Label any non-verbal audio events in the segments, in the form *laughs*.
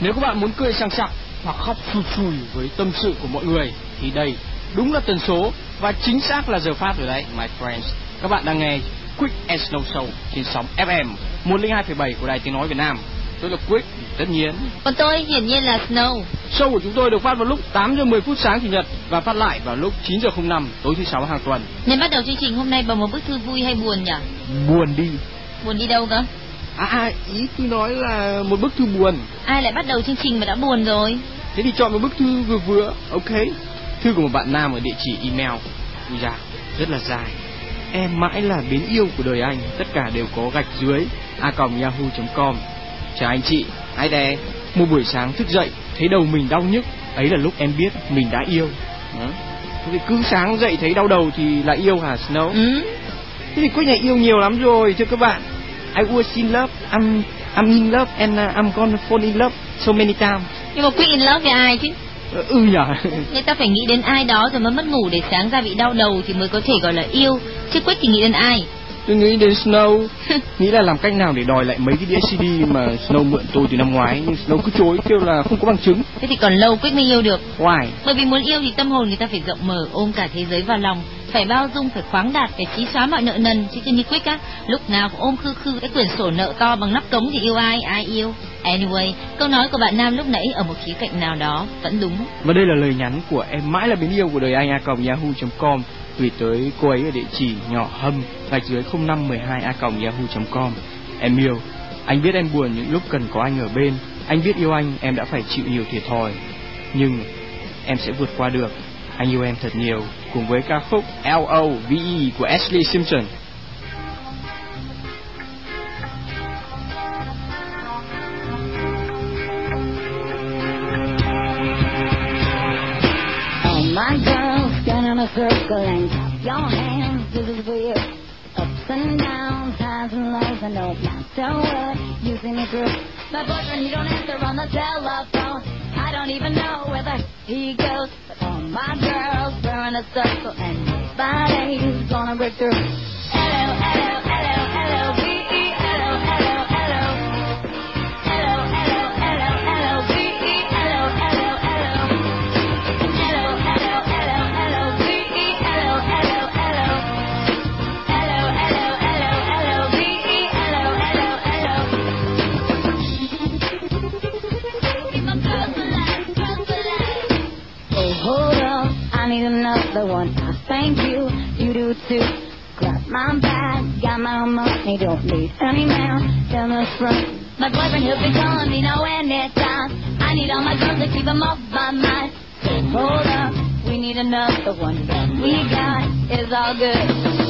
Nếu các bạn muốn cười sang sặc hoặc khóc sùi sùi với tâm sự của mọi người thì đây đúng là tần số và chính xác là giờ phát rồi đấy, my friends. Các bạn đang nghe Quick and Snow Show trên sóng FM 102,7 của Đài Tiếng Nói Việt Nam. Tôi là Quick, tất nhiên. Còn tôi hiển nhiên là Snow. Show của chúng tôi được phát vào lúc 8 giờ 10 phút sáng chủ nhật và phát lại vào lúc 9 giờ 05 tối thứ sáu hàng tuần. Nên bắt đầu chương trình hôm nay bằng một bức thư vui hay buồn nhỉ? Buồn đi. Buồn đi đâu cơ? À, à ý tôi nói là một bức thư buồn. Ai lại bắt đầu chương trình mà đã buồn rồi? Thế thì chọn một bức thư vừa vừa, ok. Thư của một bạn nam ở địa chỉ email. Ui da, rất là dài. Em mãi là bến yêu của đời anh, tất cả đều có gạch dưới a yahoo.com. Chào anh chị, ai đè. Một buổi sáng thức dậy, thấy đầu mình đau nhức, ấy là lúc em biết mình đã yêu. Đó. Thế cứ sáng dậy thấy đau đầu thì là yêu hả Snow? Ừ. Thế thì Quýt này yêu nhiều lắm rồi thưa các bạn. I was in love, I'm I'm in love and uh, I'm gonna fall in love so many times. Nhưng mà Quick in love với ai chứ? Ờ, Ừ nhở. *laughs* Người ta phải nghĩ đến ai đó rồi mới mất ngủ để sáng ra bị đau đầu thì mới có thể gọi là yêu. Chứ Quick thì nghĩ đến ai? Tôi nghĩ đến Snow, *laughs* nghĩ là làm cách nào để đòi lại mấy cái đĩa CD mà Snow mượn tôi từ năm ngoái nhưng Snow cứ chối kêu là không có bằng chứng. Thế thì còn lâu Quick mới yêu được. Why? Bởi vì muốn yêu thì tâm hồn người ta phải rộng mở, ôm cả thế giới vào lòng, phải bao dung, phải khoáng đạt, phải trí xóa mọi nợ nần. Chứ như quyết á, lúc nào cũng ôm khư khư cái quyển sổ nợ to bằng nắp cống thì yêu ai, ai yêu. Anyway, câu nói của bạn Nam lúc nãy ở một khía cạnh nào đó vẫn đúng. Và đây là lời nhắn của em mãi là bến yêu của đời anh a yahoo.com gửi tới cô ấy ở địa chỉ nhỏ hâm gạch dưới 0512 a yahoo.com. Em yêu, anh biết em buồn những lúc cần có anh ở bên. Anh biết yêu anh em đã phải chịu nhiều thiệt thòi, nhưng em sẽ vượt qua được. Anh yêu em thật nhiều cùng với ca khúc L.O.V.E của Ashley Simpson. Oh, my girl, stand in a circle and clap your hands. This is for you. Ups and downs, highs and lows, I know no matter what you see me through. My boyfriend, you don't answer on the telephone. I don't even know whether he goes. But all my girls, we're in a circle, and nobody's gonna break through. Hello, hello, hello, money, don't need any man in the front. My boyfriend, he'll be calling me now anytime. I need all my girls to keep 'em off my mind. Hold up, we need another one. We got is all good.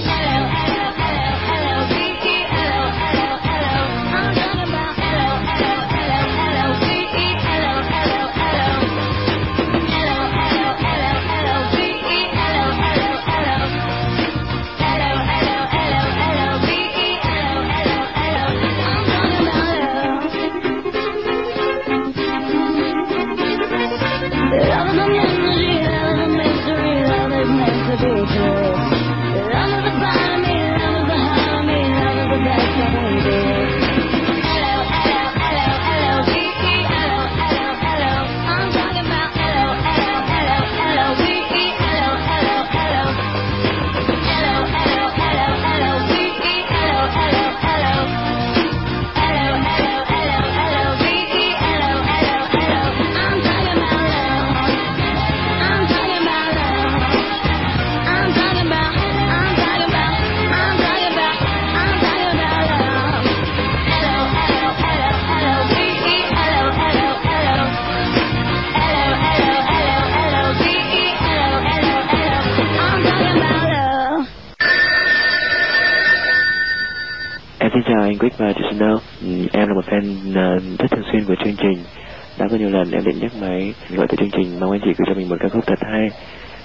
Em và chị Em là một fan ờ, rất thường xuyên của chương trình. Đã có nhiều lần em định nhắc máy gọi tới chương trình mong anh chị gửi cho mình một ca khúc thật hay.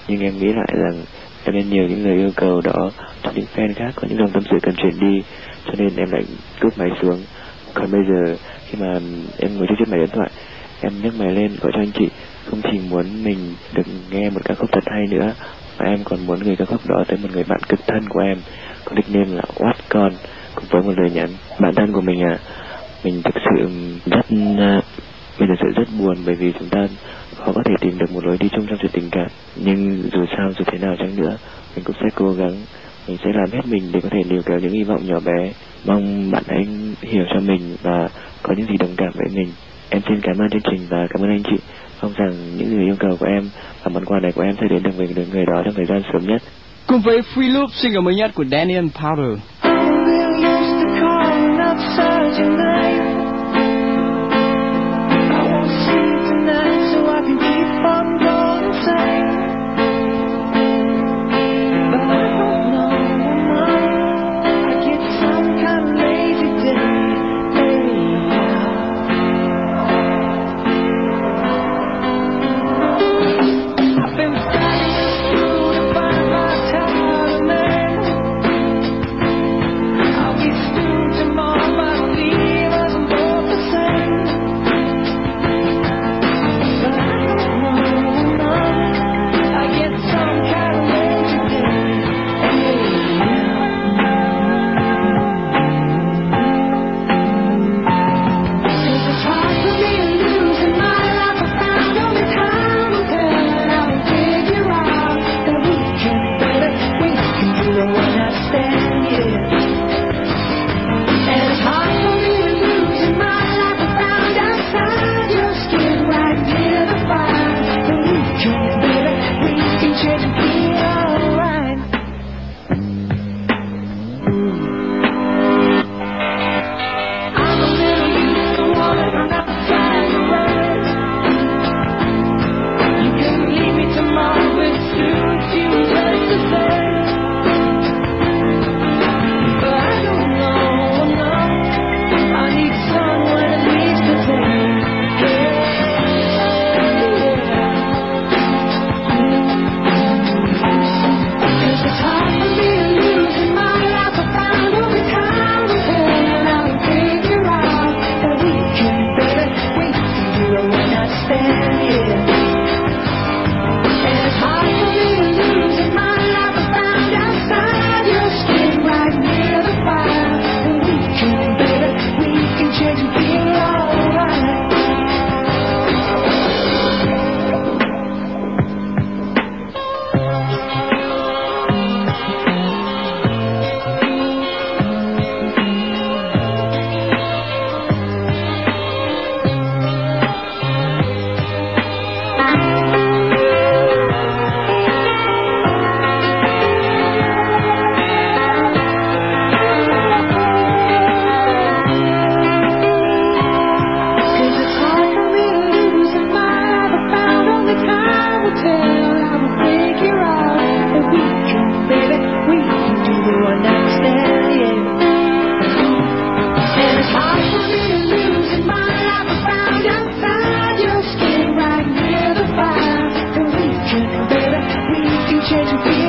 Nhưng em nghĩ lại rằng em nên nhiều những lời yêu cầu đó cho những fan khác có những dòng tâm sự cần chuyển đi. Cho nên em lại cúp máy xuống. Còn bây giờ khi mà em ngồi trước chiếc máy điện thoại, em nhấc máy lên gọi cho anh chị. Không chỉ muốn mình được nghe một ca khúc thật hay nữa, mà em còn muốn gửi ca khúc đó tới một người bạn cực thân của em có nickname là What Con với một lời nhắn bạn thân của mình à mình thực sự rất à, Mình thực sự rất buồn bởi vì chúng ta khó có thể tìm được một lối đi chung trong chuyện tình cảm. Nhưng dù sao dù thế nào chăng nữa, mình cũng sẽ cố gắng, mình sẽ làm hết mình để có thể điều kéo những hy vọng nhỏ bé. Mong bạn hãy hiểu cho mình và có những gì đồng cảm với mình. Em xin cảm ơn chương trình và cảm ơn anh chị. Mong rằng những người yêu cầu của em và món quà này của em sẽ đến được với người đó trong thời gian sớm nhất. Cùng với Free Loop single mới nhất của Daniel Powder. Quick,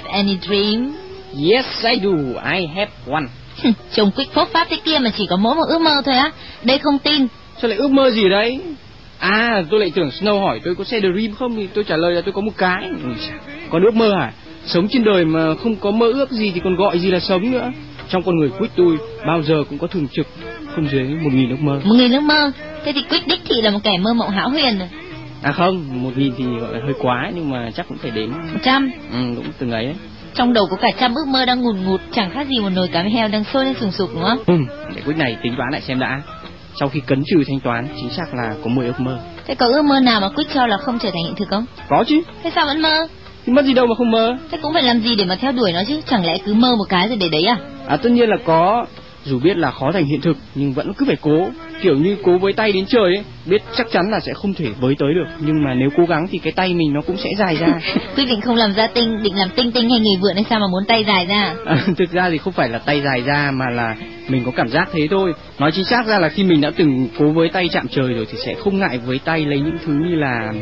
have any dream? Yes, I do. I have one. Chồng Quick phốt pháp thế kia mà chỉ có mỗi một ước mơ thôi á. Đây không tin. Sao lại ước mơ gì đấy? À, tôi lại tưởng Snow hỏi tôi có xe Dream không thì tôi trả lời là tôi có một cái. Giời, Còn ước mơ hả? Sống trên đời mà không có mơ ước gì thì còn gọi gì là sống nữa. Trong con người Quick tôi bao giờ cũng có thường trực không dưới một nghìn ước mơ. Một nghìn ước mơ. Thế thì Quick đích thị là một kẻ mơ mộng hão huyền rồi. À không, một nghìn thì gọi là hơi quá nhưng mà chắc cũng phải đến. Trăm. Ừ, cũng từng ấy. Trong đầu có cả trăm ước mơ đang ngùn ngụt, chẳng khác gì một nồi cá heo đang sôi lên sùng sục đúng không? Ừ, để Quick này tính toán lại xem đã. Sau khi cấn trừ thanh toán, chính xác là có 10 ước mơ. Thế có ước mơ nào mà Quick cho là không trở thành hiện thực không? Có chứ, Thế sao vẫn mơ? thì mất gì đâu mà không mơ. Thế cũng phải làm gì để mà theo đuổi nó chứ? Chẳng lẽ cứ mơ một cái rồi để đấy à? À tất nhiên là có, dù biết là khó thành hiện thực nhưng vẫn cứ phải cố. Kiểu như cố với tay đến trời ấy biết chắc chắn là sẽ không thể với tới được. Nhưng mà nếu cố gắng thì cái tay mình nó cũng sẽ dài ra. *laughs* Quyết định không làm gia tinh định làm tinh tinh hay nghề vượn hay sao mà muốn tay dài ra? À, thực ra thì không phải là tay dài ra mà là mình có cảm giác thế thôi. Nói chính xác ra là khi mình đã từng cố với tay chạm trời rồi thì sẽ không ngại với tay lấy những thứ như là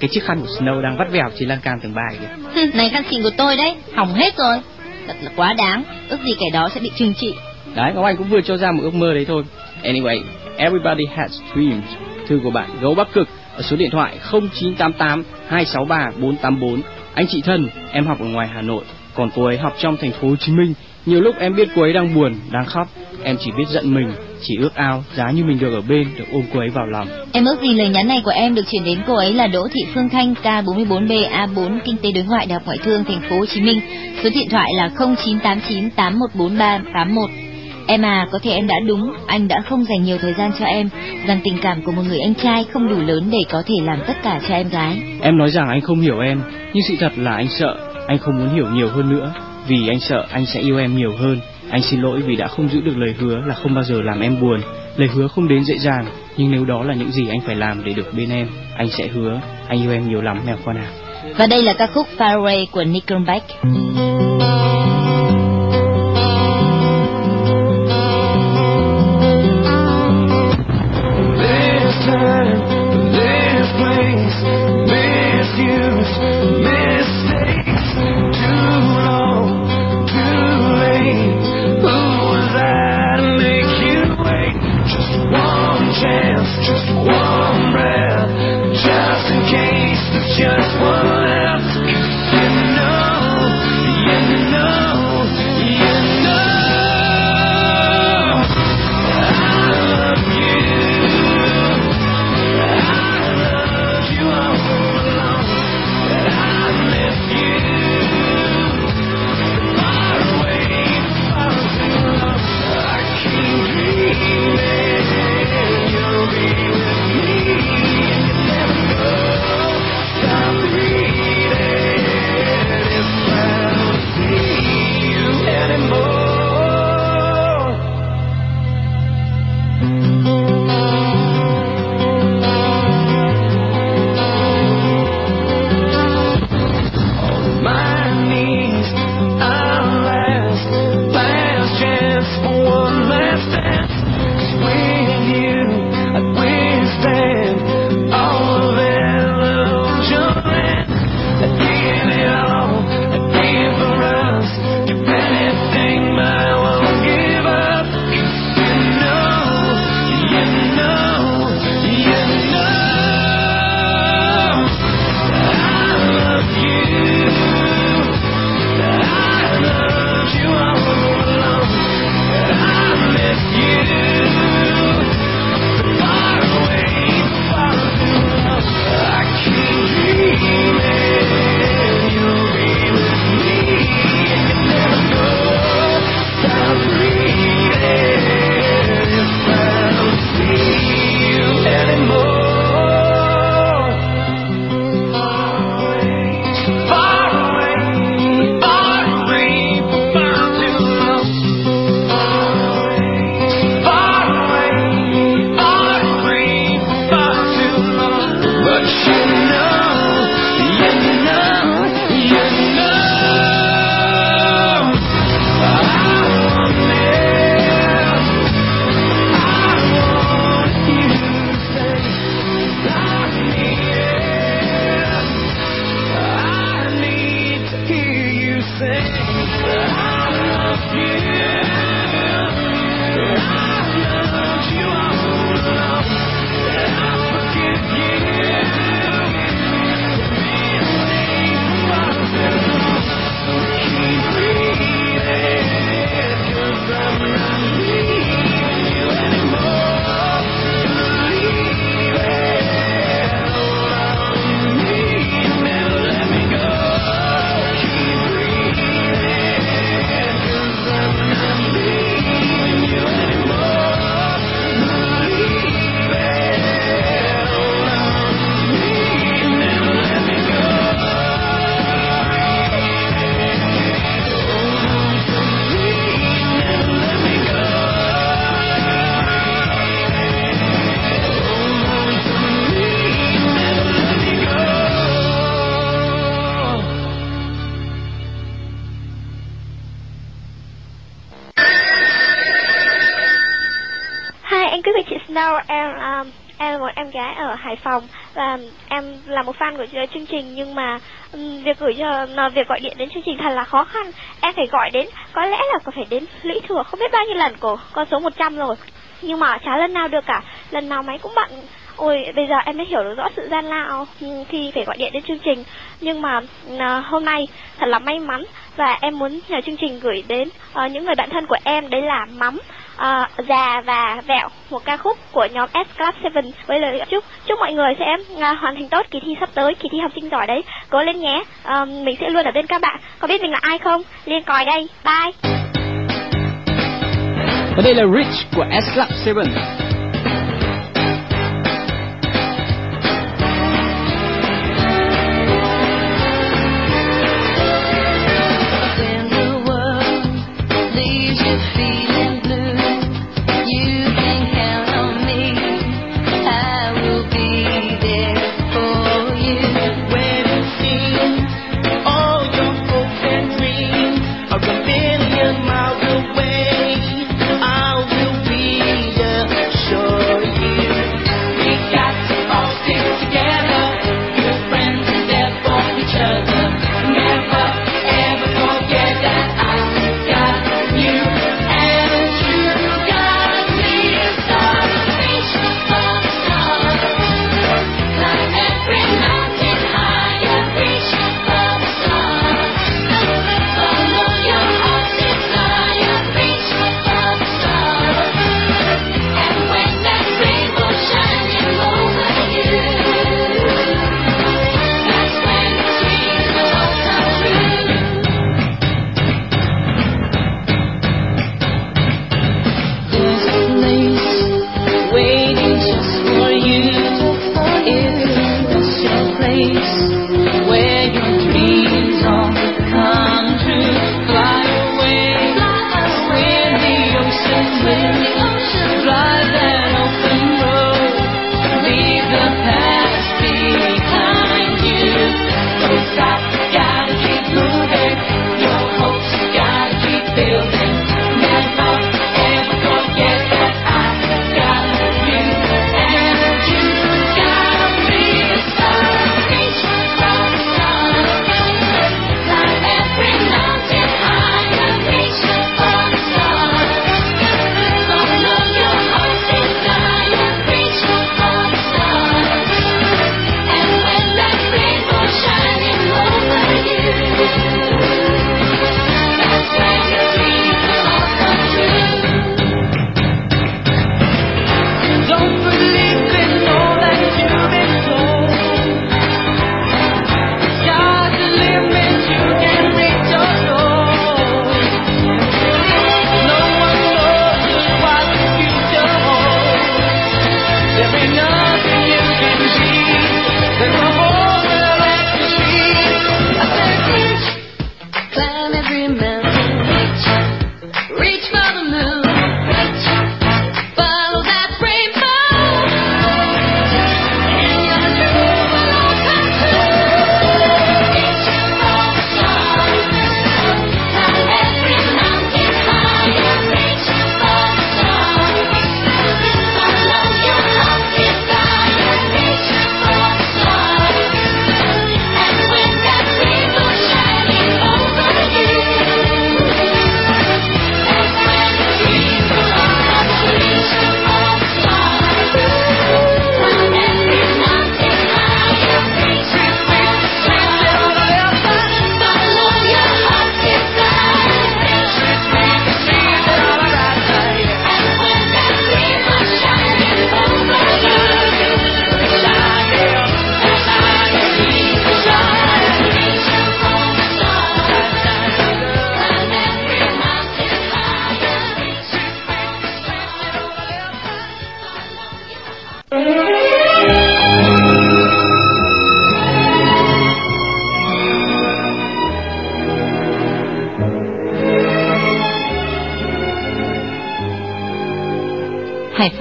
cái chiếc khăn của Snow đang vắt vẻo trên lan can tầng ba kìa. *laughs* Này khăn xịn của tôi đấy hỏng hết rồi. Thật là quá đáng. Ước gì kẻ đó sẽ bị trừng trị. Đấy ngọc anh cũng vừa cho ra một ước mơ đấy thôi. Anyway everybody has dreams. Thư của bạn gấu bắc cực ở số điện thoại 0988 263 484 anh chị thân, em học ở ngoài hà nội, còn cô ấy học trong thành phố hồ chí minh. Nhiều lúc em biết cô ấy đang buồn, đang khóc. Em chỉ biết giận mình, chỉ ước ao giá như mình được ở bên, được ôm cô ấy vào lòng. Em ước gì lời nhắn này của em được chuyển đến cô ấy là Đỗ Thị Phương Thanh K44B A4 Kinh tế đối ngoại, Đại học Ngoại thương, thành phố Hồ Chí Minh. Số điện thoại là 0989 8143 81 Em à, có thể em đã đúng, anh đã không dành nhiều thời gian cho em, rằng tình cảm của một người anh trai không đủ lớn để có thể làm tất cả cho em gái. em nói rằng anh không hiểu em nhưng sự thật là anh sợ. Anh không muốn hiểu nhiều hơn nữa. Vì anh sợ anh sẽ yêu em nhiều hơn. Anh xin lỗi vì đã không giữ được lời hứa là không bao giờ làm em buồn. Lời hứa không đến dễ dàng nhưng nếu đó là những gì anh phải làm để được bên em anh sẽ hứa anh yêu em nhiều lắm mèo con à. Và đây là ca khúc Far Away của Nickelback. là một fan của chương trình nhưng mà um, việc gửi cho việc gọi điện đến chương trình thật là khó khăn. Em phải gọi đến có lẽ là có phải đến lũy thừa không biết bao nhiêu lần của con số 100 rồi. Nhưng mà chả lần nào được cả. Lần nào máy cũng bận. Ôi bây giờ em mới hiểu được rõ sự gian lao khi phải gọi điện đến chương trình. Nhưng mà à, hôm nay thật là may mắn và em muốn nhờ chương trình gửi đến à, những người bạn thân của em. Đấy là mắm à, già và vẹo một ca khúc của nhóm S Club 7 với lời chúc chúc mọi người sẽ à, hoàn thành tốt kỳ thi sắp tới kỳ thi học sinh giỏi đấy. Cố lên nhé. À, mình sẽ luôn ở bên các bạn. Có biết mình là ai không? Liên còi đây. Bye. Và đây là Rich của S Club 7 feet.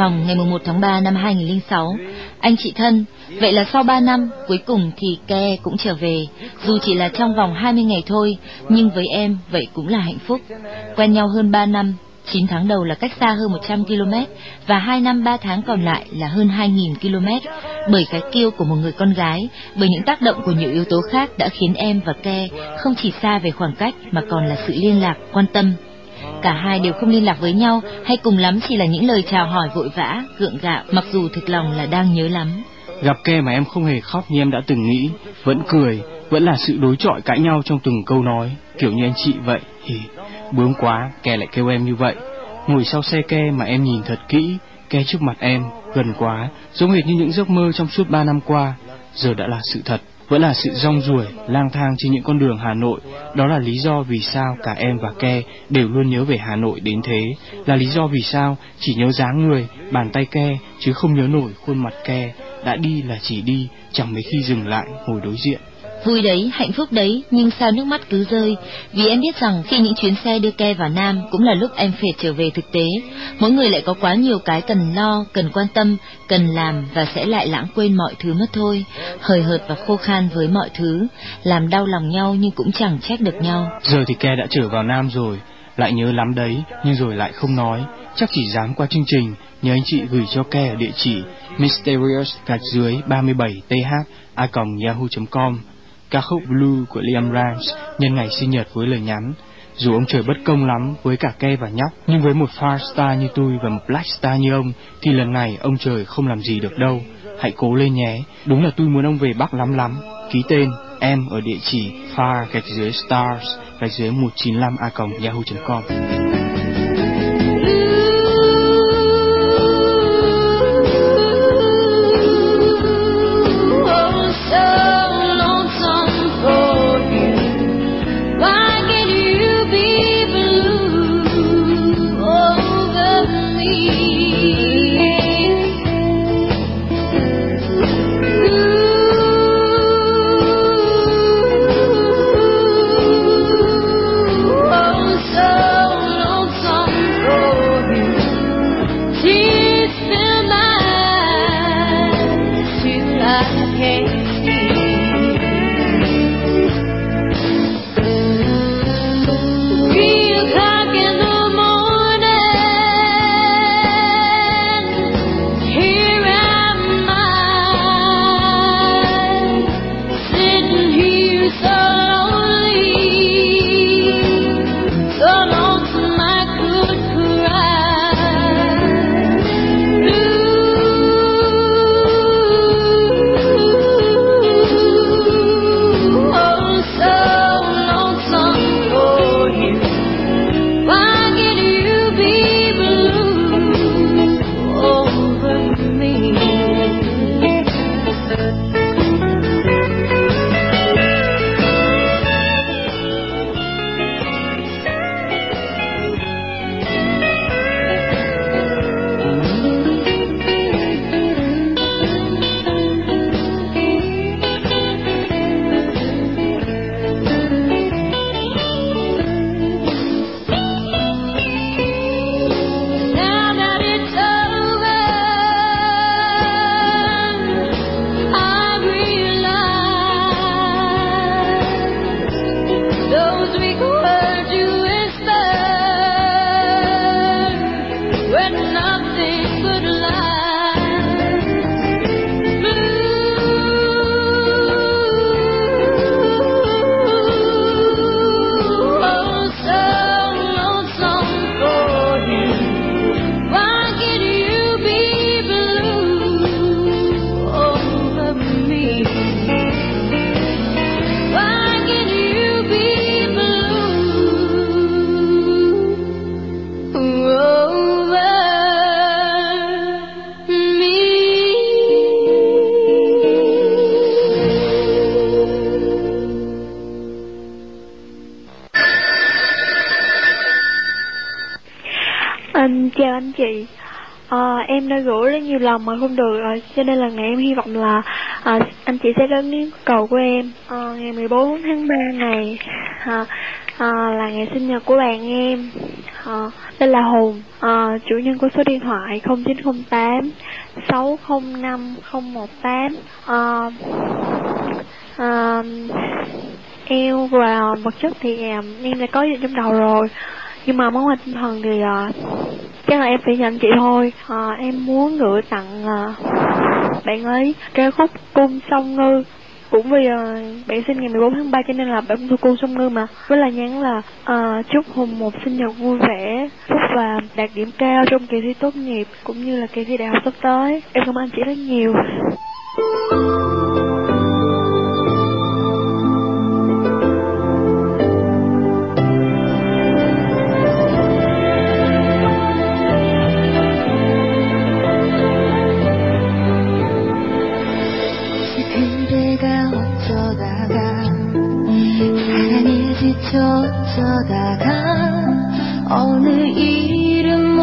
phòng ngày 1 tháng 3 năm 2006. Anh chị thân, vậy là sau 3 năm, cuối cùng thì Ke cũng trở về, dù chỉ là trong vòng 20 ngày thôi, nhưng với em, vậy cũng là hạnh phúc. Quen nhau hơn 3 năm, 9 tháng đầu là cách xa hơn 100 km và 2 năm 3 tháng còn lại là hơn 2.000 km. Bởi cái kiêu của một người con gái, bởi những tác động của nhiều yếu tố khác đã khiến em và Ke không chỉ xa về khoảng cách mà còn là sự liên lạc, quan tâm, Cả hai đều không liên lạc với nhau hay cùng lắm chỉ là những lời chào hỏi vội vã, gượng gạo mặc dù thực lòng là đang nhớ lắm. Gặp Ke mà em không hề khóc như em đã từng nghĩ, vẫn cười, vẫn là sự đối chọi cãi nhau trong từng câu nói, kiểu như anh chị vậy. Hì, bướng quá, Ke lại kêu em như vậy. Ngồi sau xe Ke mà em nhìn thật kỹ, Ke trước mặt em, gần quá, giống hệt như những giấc mơ trong suốt ba năm qua, giờ đã là sự thật. Vẫn là sự rong ruổi, lang thang trên những con đường Hà Nội. Đó là lý do vì sao cả em và Ke đều luôn nhớ về Hà Nội đến thế. Là lý do vì sao chỉ nhớ dáng người, bàn tay Ke, chứ không nhớ nổi khuôn mặt Ke. Đã đi là chỉ đi, chẳng mấy khi dừng lại ngồi đối diện. Vui đấy, hạnh phúc đấy, nhưng sao nước mắt cứ rơi? Vì em biết rằng khi những chuyến xe đưa Ke vào Nam cũng là lúc em phải trở về thực tế. Mỗi người lại có quá nhiều cái cần lo, cần quan tâm, cần làm và sẽ lại lãng quên mọi thứ mất thôi. Hời hợt và khô khan với mọi thứ, làm đau lòng nhau nhưng cũng chẳng trách được nhau. Giờ thì Ke đã trở vào Nam rồi, lại nhớ lắm đấy, nhưng rồi lại không nói. Chắc chỉ dám qua chương trình, nhờ anh chị gửi cho Ke ở địa chỉ mysterious gạch dưới 37 th a yahoo.com ca khúc Blue của Liam Rams nhân ngày sinh nhật với lời nhắn. Dù ông trời bất công lắm với cả cây và nhóc, nhưng với một far star như tôi và một black star như ông, thì lần này ông trời không làm gì được đâu. Hãy cố lên nhé, đúng là tôi muốn ông về Bắc lắm lắm. Ký tên em ở địa chỉ far gạch dưới stars gạch dưới 195 a yahoo.com. em đã gửi rất nhiều lần mà không được rồi. Cho nên là ngày em hy vọng là à, anh chị sẽ lớn yêu cầu của em. À, ngày 14 tháng 3 này à, à, là ngày sinh nhật của bạn em. À, tên là Hùng. À, chủ nhân của số điện thoại 0908 605 018 à, à, yêu và vật chất thì em, em đã có gì trong đầu rồi nhưng mà món quà tinh thần thì uh, chắc là em phải nhận chị thôi. À, em muốn gửi tặng uh, bạn ấy ca khúc cung sông ngư. Cũng vì uh, bạn sinh ngày 14 tháng 3 cho nên là bạn cũng thuộc cung sông ngư mà. Với là nhắn là uh, chúc hùng một sinh nhật vui vẻ phúc và đạt điểm cao trong kỳ thi tốt nghiệp cũng như là kỳ thi đại học sắp tới. Em cảm ơn anh chị rất nhiều. 어쩌다가 어느 이름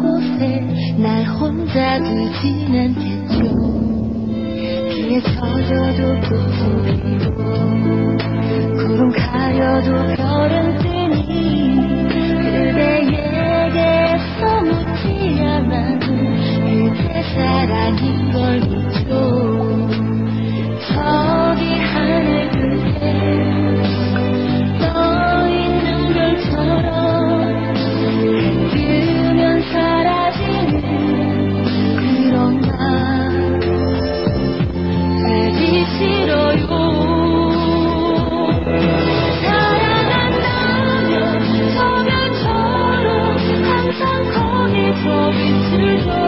곳에 날 혼자 두진 않겠죠 비에 젖어도 꽃은 피고 구름 가려도 별은 뜨니. 그대에게서 묻지 않아 그대 사랑인 걸 믿죠. 저 Jesus.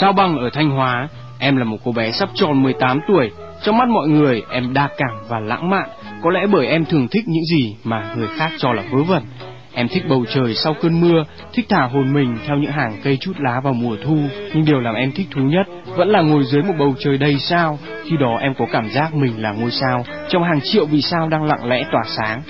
Sao Băng ở Thanh Hóa Em là một cô bé sắp tròn 18 tuổi. Trong mắt mọi người em đa cảm và lãng mạn. Có lẽ bởi em thường thích những gì mà người khác cho là vớ vẩn. Em thích bầu trời sau cơn mưa Thích thả hồn mình theo những hàng cây chút lá vào mùa thu. Nhưng điều làm em thích thú nhất Vẫn là ngồi dưới một bầu trời đầy sao. Khi đó em có cảm giác mình là ngôi sao Trong hàng triệu vì sao đang lặng lẽ tỏa sáng.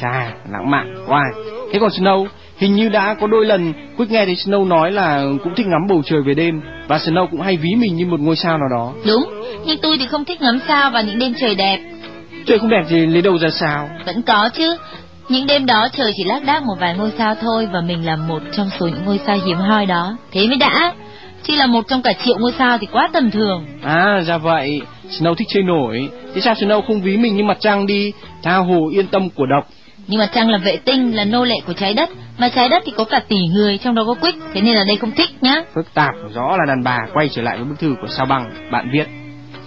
Chà, lãng mạn quá. Thế còn Snow? Hình như đã có đôi lần Quick nghe thấy Snow nói là cũng thích ngắm bầu trời về đêm và Snow cũng hay ví mình như một ngôi sao nào đó. Đúng, nhưng tôi thì không thích ngắm sao vào những đêm trời đẹp. Trời không đẹp thì lấy đâu ra sao? Vẫn có chứ. Những đêm đó trời chỉ lác đác một vài ngôi sao thôi và mình là một trong số những ngôi sao hiếm hoi đó. Thế mới đã. Chứ là một trong cả triệu ngôi sao thì quá tầm thường. À ra vậy, Snow thích chơi nổi. Thế sao Snow không ví mình như mặt trăng đi? Tha hồ yên tâm của độc. Nhưng mà trăng là vệ tinh, là nô lệ của trái đất. Mà trái đất thì có cả tỷ người, trong đó có Quick. Thế nên là đây không thích nhá. Phức tạp, rõ là đàn bà quay trở lại với bức thư của sao băng. Bạn viết,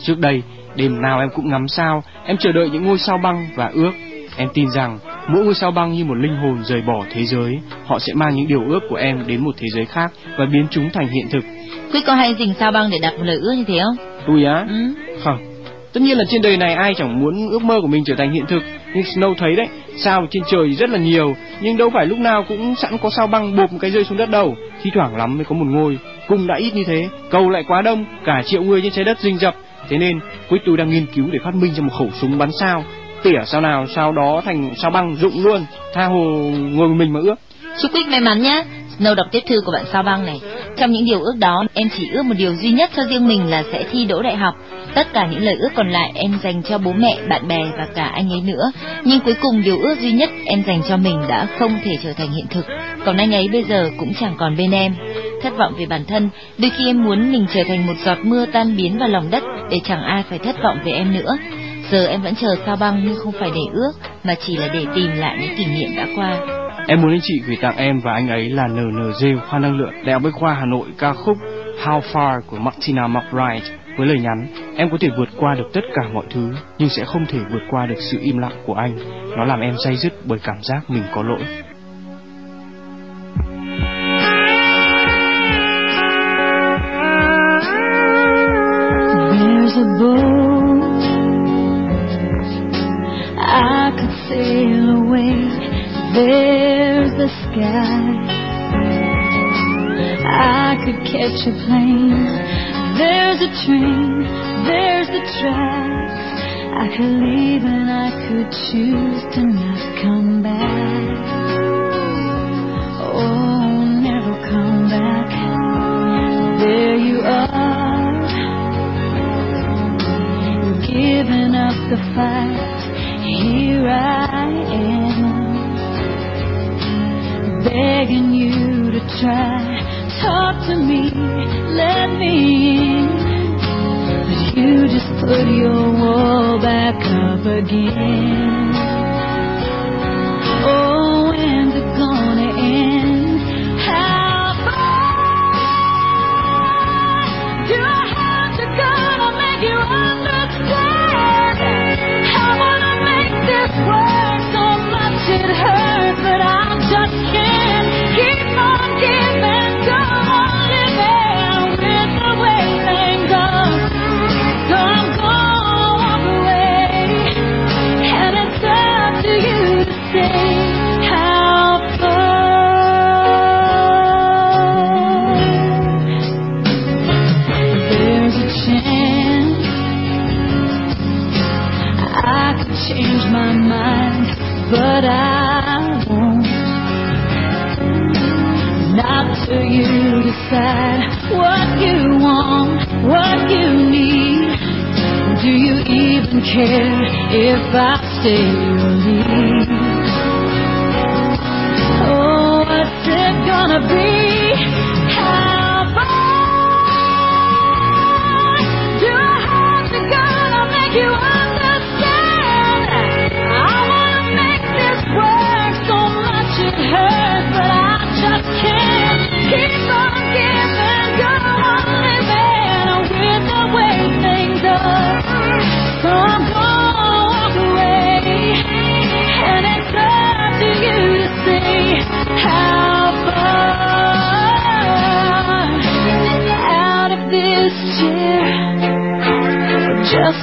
trước đây, đêm nào em cũng ngắm sao, em chờ đợi những ngôi sao băng và ước. Em tin rằng mỗi ngôi sao băng như một linh hồn rời bỏ thế giới, họ sẽ mang những điều ước của em đến một thế giới khác và biến chúng thành hiện thực. Quick có hay dình sao băng để đặt một lời ước như thế không? Tôi á? Ừ. Không. Tất nhiên là trên đời này ai chẳng muốn ước mơ của mình trở thành hiện thực, nhưng Snow thấy đấy, sao trên trời rất là nhiều, nhưng đâu phải lúc nào cũng sẵn có sao băng bộp một cái rơi xuống đất đâu, thi thoảng lắm mới có một ngôi, cung đã ít như thế, cầu lại quá đông, cả triệu người trên trái đất rình rập, thế nên cuối tôi đang nghiên cứu để phát minh ra một khẩu súng bắn sao, tỉa sao nào sao đó thành sao băng rụng luôn, tha hồ ngồi mình mà ước. Chúc Quýt may mắn nhé. Snow đọc tiếp thư của bạn sao băng này. Trong những điều ước đó, em chỉ ước một điều duy nhất cho riêng mình là sẽ thi đỗ đại học. Tất cả những lời ước còn lại em dành cho bố mẹ, bạn bè và cả anh ấy nữa. Nhưng cuối cùng điều ước duy nhất em dành cho mình đã không thể trở thành hiện thực. Còn anh ấy bây giờ cũng chẳng còn bên em. Thất vọng về bản thân, đôi khi em muốn mình trở thành một giọt mưa tan biến vào lòng đất để chẳng ai phải thất vọng về em nữa. Giờ em vẫn chờ sao băng nhưng không phải để ước, mà chỉ là để tìm lại những kỷ niệm đã qua. Em muốn anh chị gửi tặng em và anh ấy là NNG khoa năng lượng, Đại học Bách khoa Hà Nội, ca khúc How Far của Martina McBride với lời nhắn, em có thể vượt qua được tất cả mọi thứ, nhưng sẽ không thể vượt qua được sự im lặng của anh. Nó làm em day dứt bởi cảm giác mình có lỗi. There's a boat sky. I could catch a plane. There's a train. There's the tracks. I could leave and I could choose to not come back. Oh, never come back. There you are giving up the fight. Here I am, begging you to try. Talk to me, let me in. But you just put your wall back up again.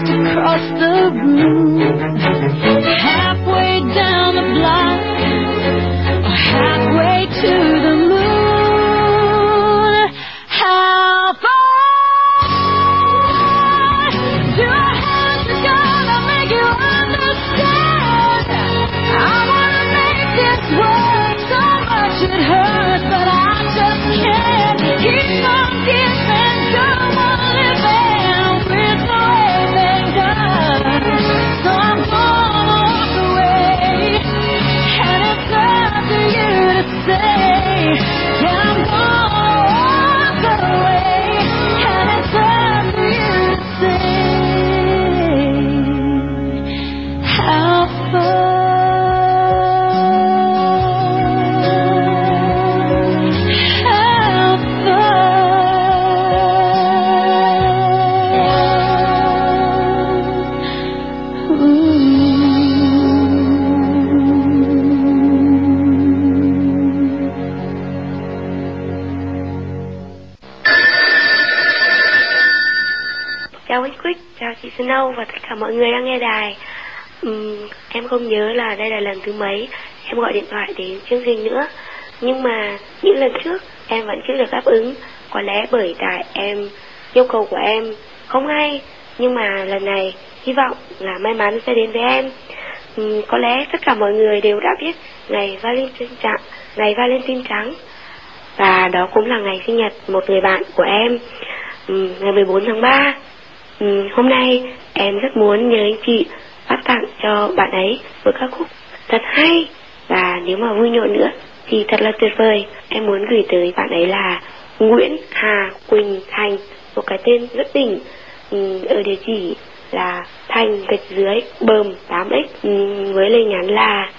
Across the room, đang nghe đài. um, em không nhớ là đây là lần thứ mấy em gọi điện thoại đến chương trình nữa. Nhưng mà những lần trước em vẫn chưa được đáp ứng. Có lẽ bởi tại em yêu cầu của em không hay. Nhưng mà lần này hy vọng là may mắn sẽ đến với em. um, có lẽ tất cả mọi người đều đã biết ngày Valentine trắng, ngày Valentine trắng. Và đó cũng là ngày sinh nhật một người bạn của em Ừm, ngày 14 tháng 3. Ừ, hôm nay em rất muốn nhờ anh chị phát tặng cho bạn ấy một ca khúc thật hay. Và nếu mà vui nhộn nữa thì thật là tuyệt vời. Em muốn gửi tới bạn ấy là Nguyễn Hà Quỳnh Thành, một cái tên rất đỉnh. Ừ, ở địa chỉ là thành gạch dưới bơm 8x ừ, với lời nhắn là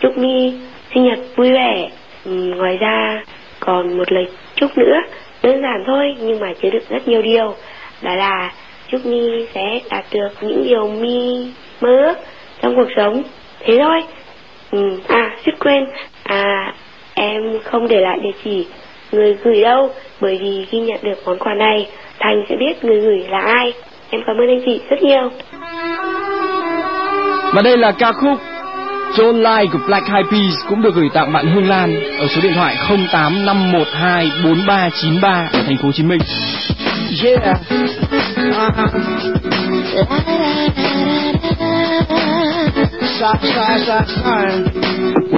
chúc mi sinh nhật vui vẻ. Ừ, ngoài ra còn một lời chúc nữa đơn giản thôi nhưng mà chứa đựng rất nhiều điều. Đó là chúc mi sẽ đạt được những điều mi mơ ước trong cuộc sống. Thế thôi. Ừ, à suýt quên. À em không để lại địa chỉ người gửi đâu bởi vì khi nhận được món quà này thành sẽ biết người gửi là ai. Em cảm ơn anh chị rất nhiều. Và đây là ca khúc John Lai của Black Eyed Peas cũng được gửi tặng bạn Hương Lan ở số điện thoại 0851243393 ở thành phố Hồ Chí Minh. Yeah. Uh-huh.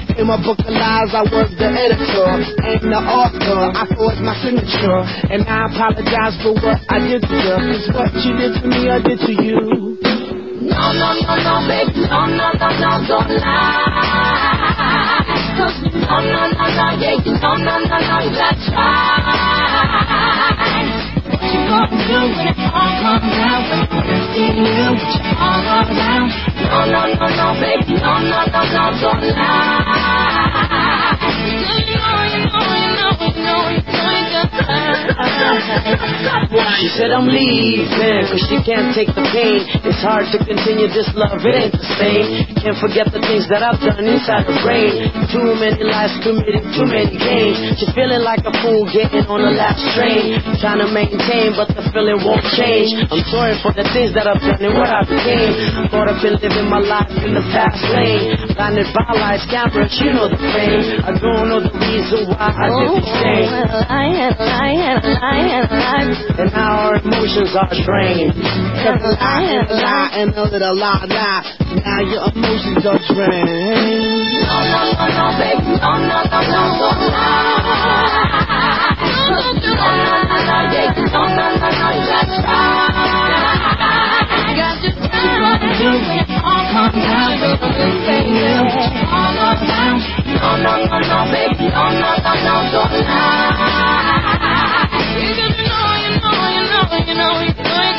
In my book of lies, I was the editor and the author. I forged my signature. And I apologize for what I did to you. Cause what you did to me, I did to you. No, no, no, no, baby, no, no, no, no, don't lie. Cause you no, no, no, yeah, know, no, no, no, you gotta try. You gonna do when it all? When see you around? No, no, no, no, baby, no, no, no, no, don't lie. You know, you know, She said I'm leaving cause she can't take the pain. It's hard to continue this love, it ain't the same. Can't forget the things that I've done inside her brain. Too many lies committed, too many games. She's feeling like a fool getting on the last train. Trying to maintain, but the feeling won't change. I'm sorry for the things that I've done and what I became. Caught up in living my life in the fast lane. Blinded by lights, cameras, you know the pain. I don't know the reason why I did the same. Lying, oh, lying, lying, lying. And now our emotions are drained. Cause a lie and a lie and a little lie, lie. Now your emotions are drained. No, no, no, no, baby, no, no, no, no, don't lie. No, no, no, no, no, yeah, you know, no, no, no, you gotta try. Got to try. What you do when it all comes out, baby. No, no, no, no, baby, no, no, no, no, don't lie. You know, you know, you know, you know, you know, you gotta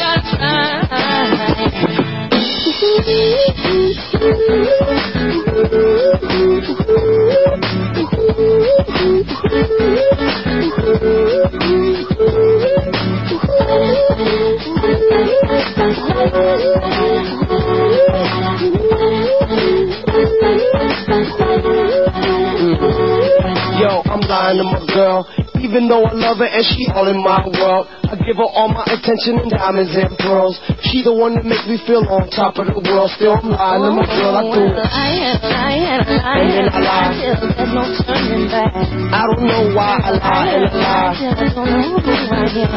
Yo, I'm lying to my girl. Even though I love her and she all in my world. I give her all my attention and diamonds and pearls. She the one that makes me feel on top of the world. Still I'm lying to my girl, I do it. Lying, lying, lying, And then I lie. there's no turning back. I don't know why I lie and I lie. I don't know who I am.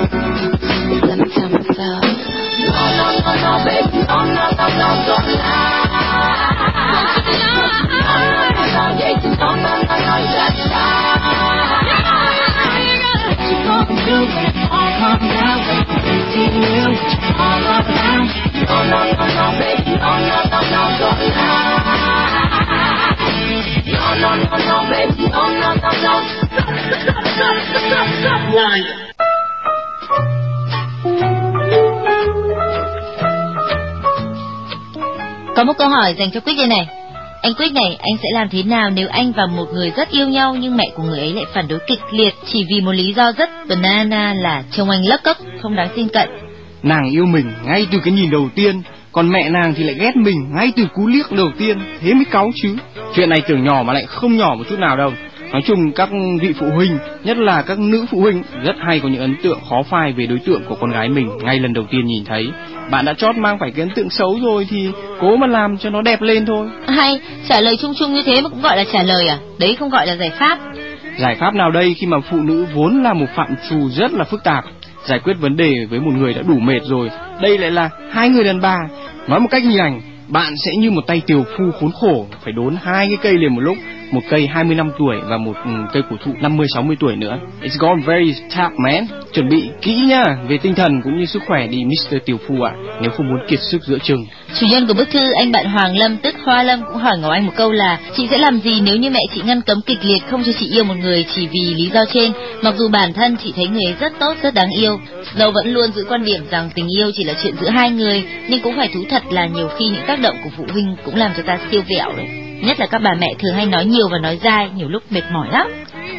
Let me tell myself. No, no, no, no, baby, no, no, no, no, don't lie. You do it you all around? No, no, no, no, baby, no, no, no, no, don't lie. No, no, no, no, baby, no, no, no, no. Stop, stop, stop, stop, stop, stop. Có một câu hỏi dành cho Quyết đây này. Anh Quyết này, anh sẽ làm thế nào nếu anh và một người rất yêu nhau nhưng mẹ của người ấy lại phản đối kịch liệt chỉ vì một lý do rất banana là trông anh lấp cấp, không đáng tin cậy. Nàng yêu mình ngay từ cái nhìn đầu tiên, còn mẹ nàng thì lại ghét mình ngay từ cú liếc đầu tiên, thế mới cáu chứ. Chuyện này tưởng nhỏ mà lại không nhỏ một chút nào đâu. Nói chung các vị phụ huynh, nhất là các nữ phụ huynh rất hay có những ấn tượng khó phai về đối tượng của con gái mình ngay lần đầu tiên nhìn thấy. Bạn đã chót mang phải cái ấn tượng xấu rồi thì cố mà làm cho nó đẹp lên thôi. Hay, trả lời chung chung như thế mà cũng gọi là trả lời à? Đấy không gọi là giải pháp. Giải pháp nào đây khi mà phụ nữ vốn là một phạm trù rất là phức tạp, giải quyết vấn đề với một người đã đủ mệt rồi, đây lại là hai người đàn bà. Nói một cách như này, bạn sẽ như một tay tiều phu khốn khổ, phải đốn hai cái cây liền một lúc, một cây 20 năm tuổi và một ừ, cây cổ thụ 50 60 tuổi nữa. It's gone very tough man. Chuẩn bị kỹ nhá, về tinh thần cũng như sức khỏe đi Mr. Tiểu Phu ạ, nếu không muốn kiệt sức giữa chừng. Chủ nhân của bức thư anh bạn Hoàng Lâm tức Hoa Lâm cũng hỏi Ngọc Anh một câu là chị sẽ làm gì nếu như mẹ chị ngăn cấm kịch liệt không cho chị yêu một người chỉ vì lý do trên, mặc dù bản thân chị thấy người ấy rất tốt rất đáng yêu. Snow vẫn luôn giữ quan điểm rằng tình yêu chỉ là chuyện giữa hai người, nhưng cũng phải thú thật là nhiều khi những tác động của phụ huynh cũng làm cho ta siêu vẹo đấy. Nhất là các bà mẹ thường hay nói nhiều và nói dai, nhiều lúc mệt mỏi lắm.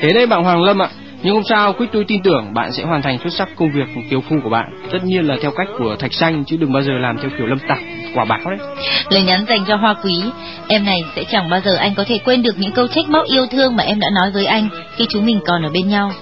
Thế đây bạn Hoàng Lâm ạ. Nhưng không sao, Quyết tôi tin tưởng bạn sẽ hoàn thành xuất sắc công việc kiều phu của bạn. Tất nhiên là theo cách của Thạch Xanh chứ đừng bao giờ làm theo kiểu lâm tặc, quả báo đấy. Lời nhắn dành cho Hoa Quý, em này sẽ chẳng bao giờ anh có thể quên được những câu trách móc yêu thương mà em đã nói với anh khi chúng mình còn ở bên nhau.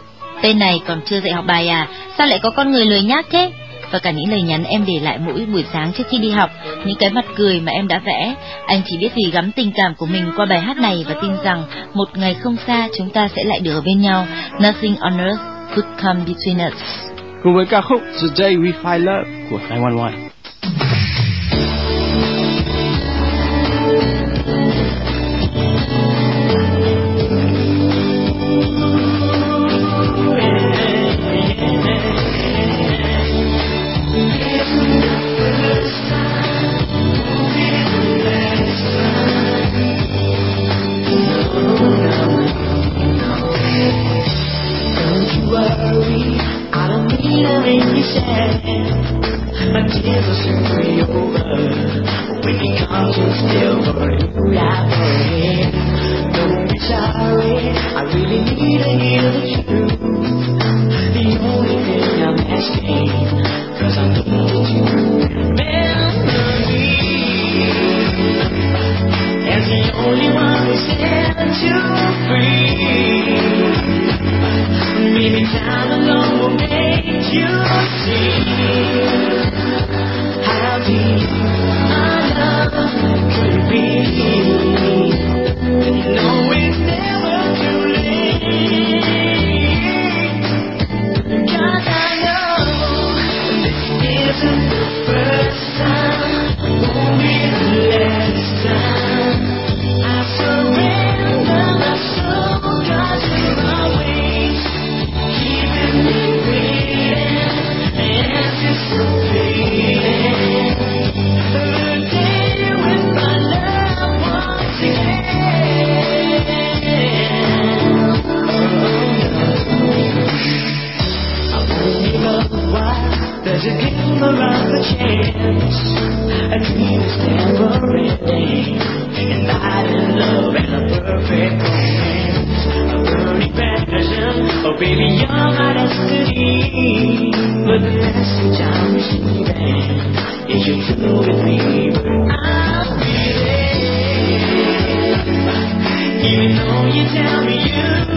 Tên này còn chưa dạy học bài à, sao lại có con người lười nhác thế? Và cả những lời nhắn em để lại mỗi buổi sáng trước khi đi học, những cái mặt cười mà em đã vẽ, anh chỉ biết gửi gắm tình cảm của mình qua bài hát này và tin rằng một ngày không xa chúng ta sẽ lại được ở bên nhau. Nothing on earth could come between us. Cùng với ca khúc The Day We Find Love của 911. chance. A dream is never Even though you tell me you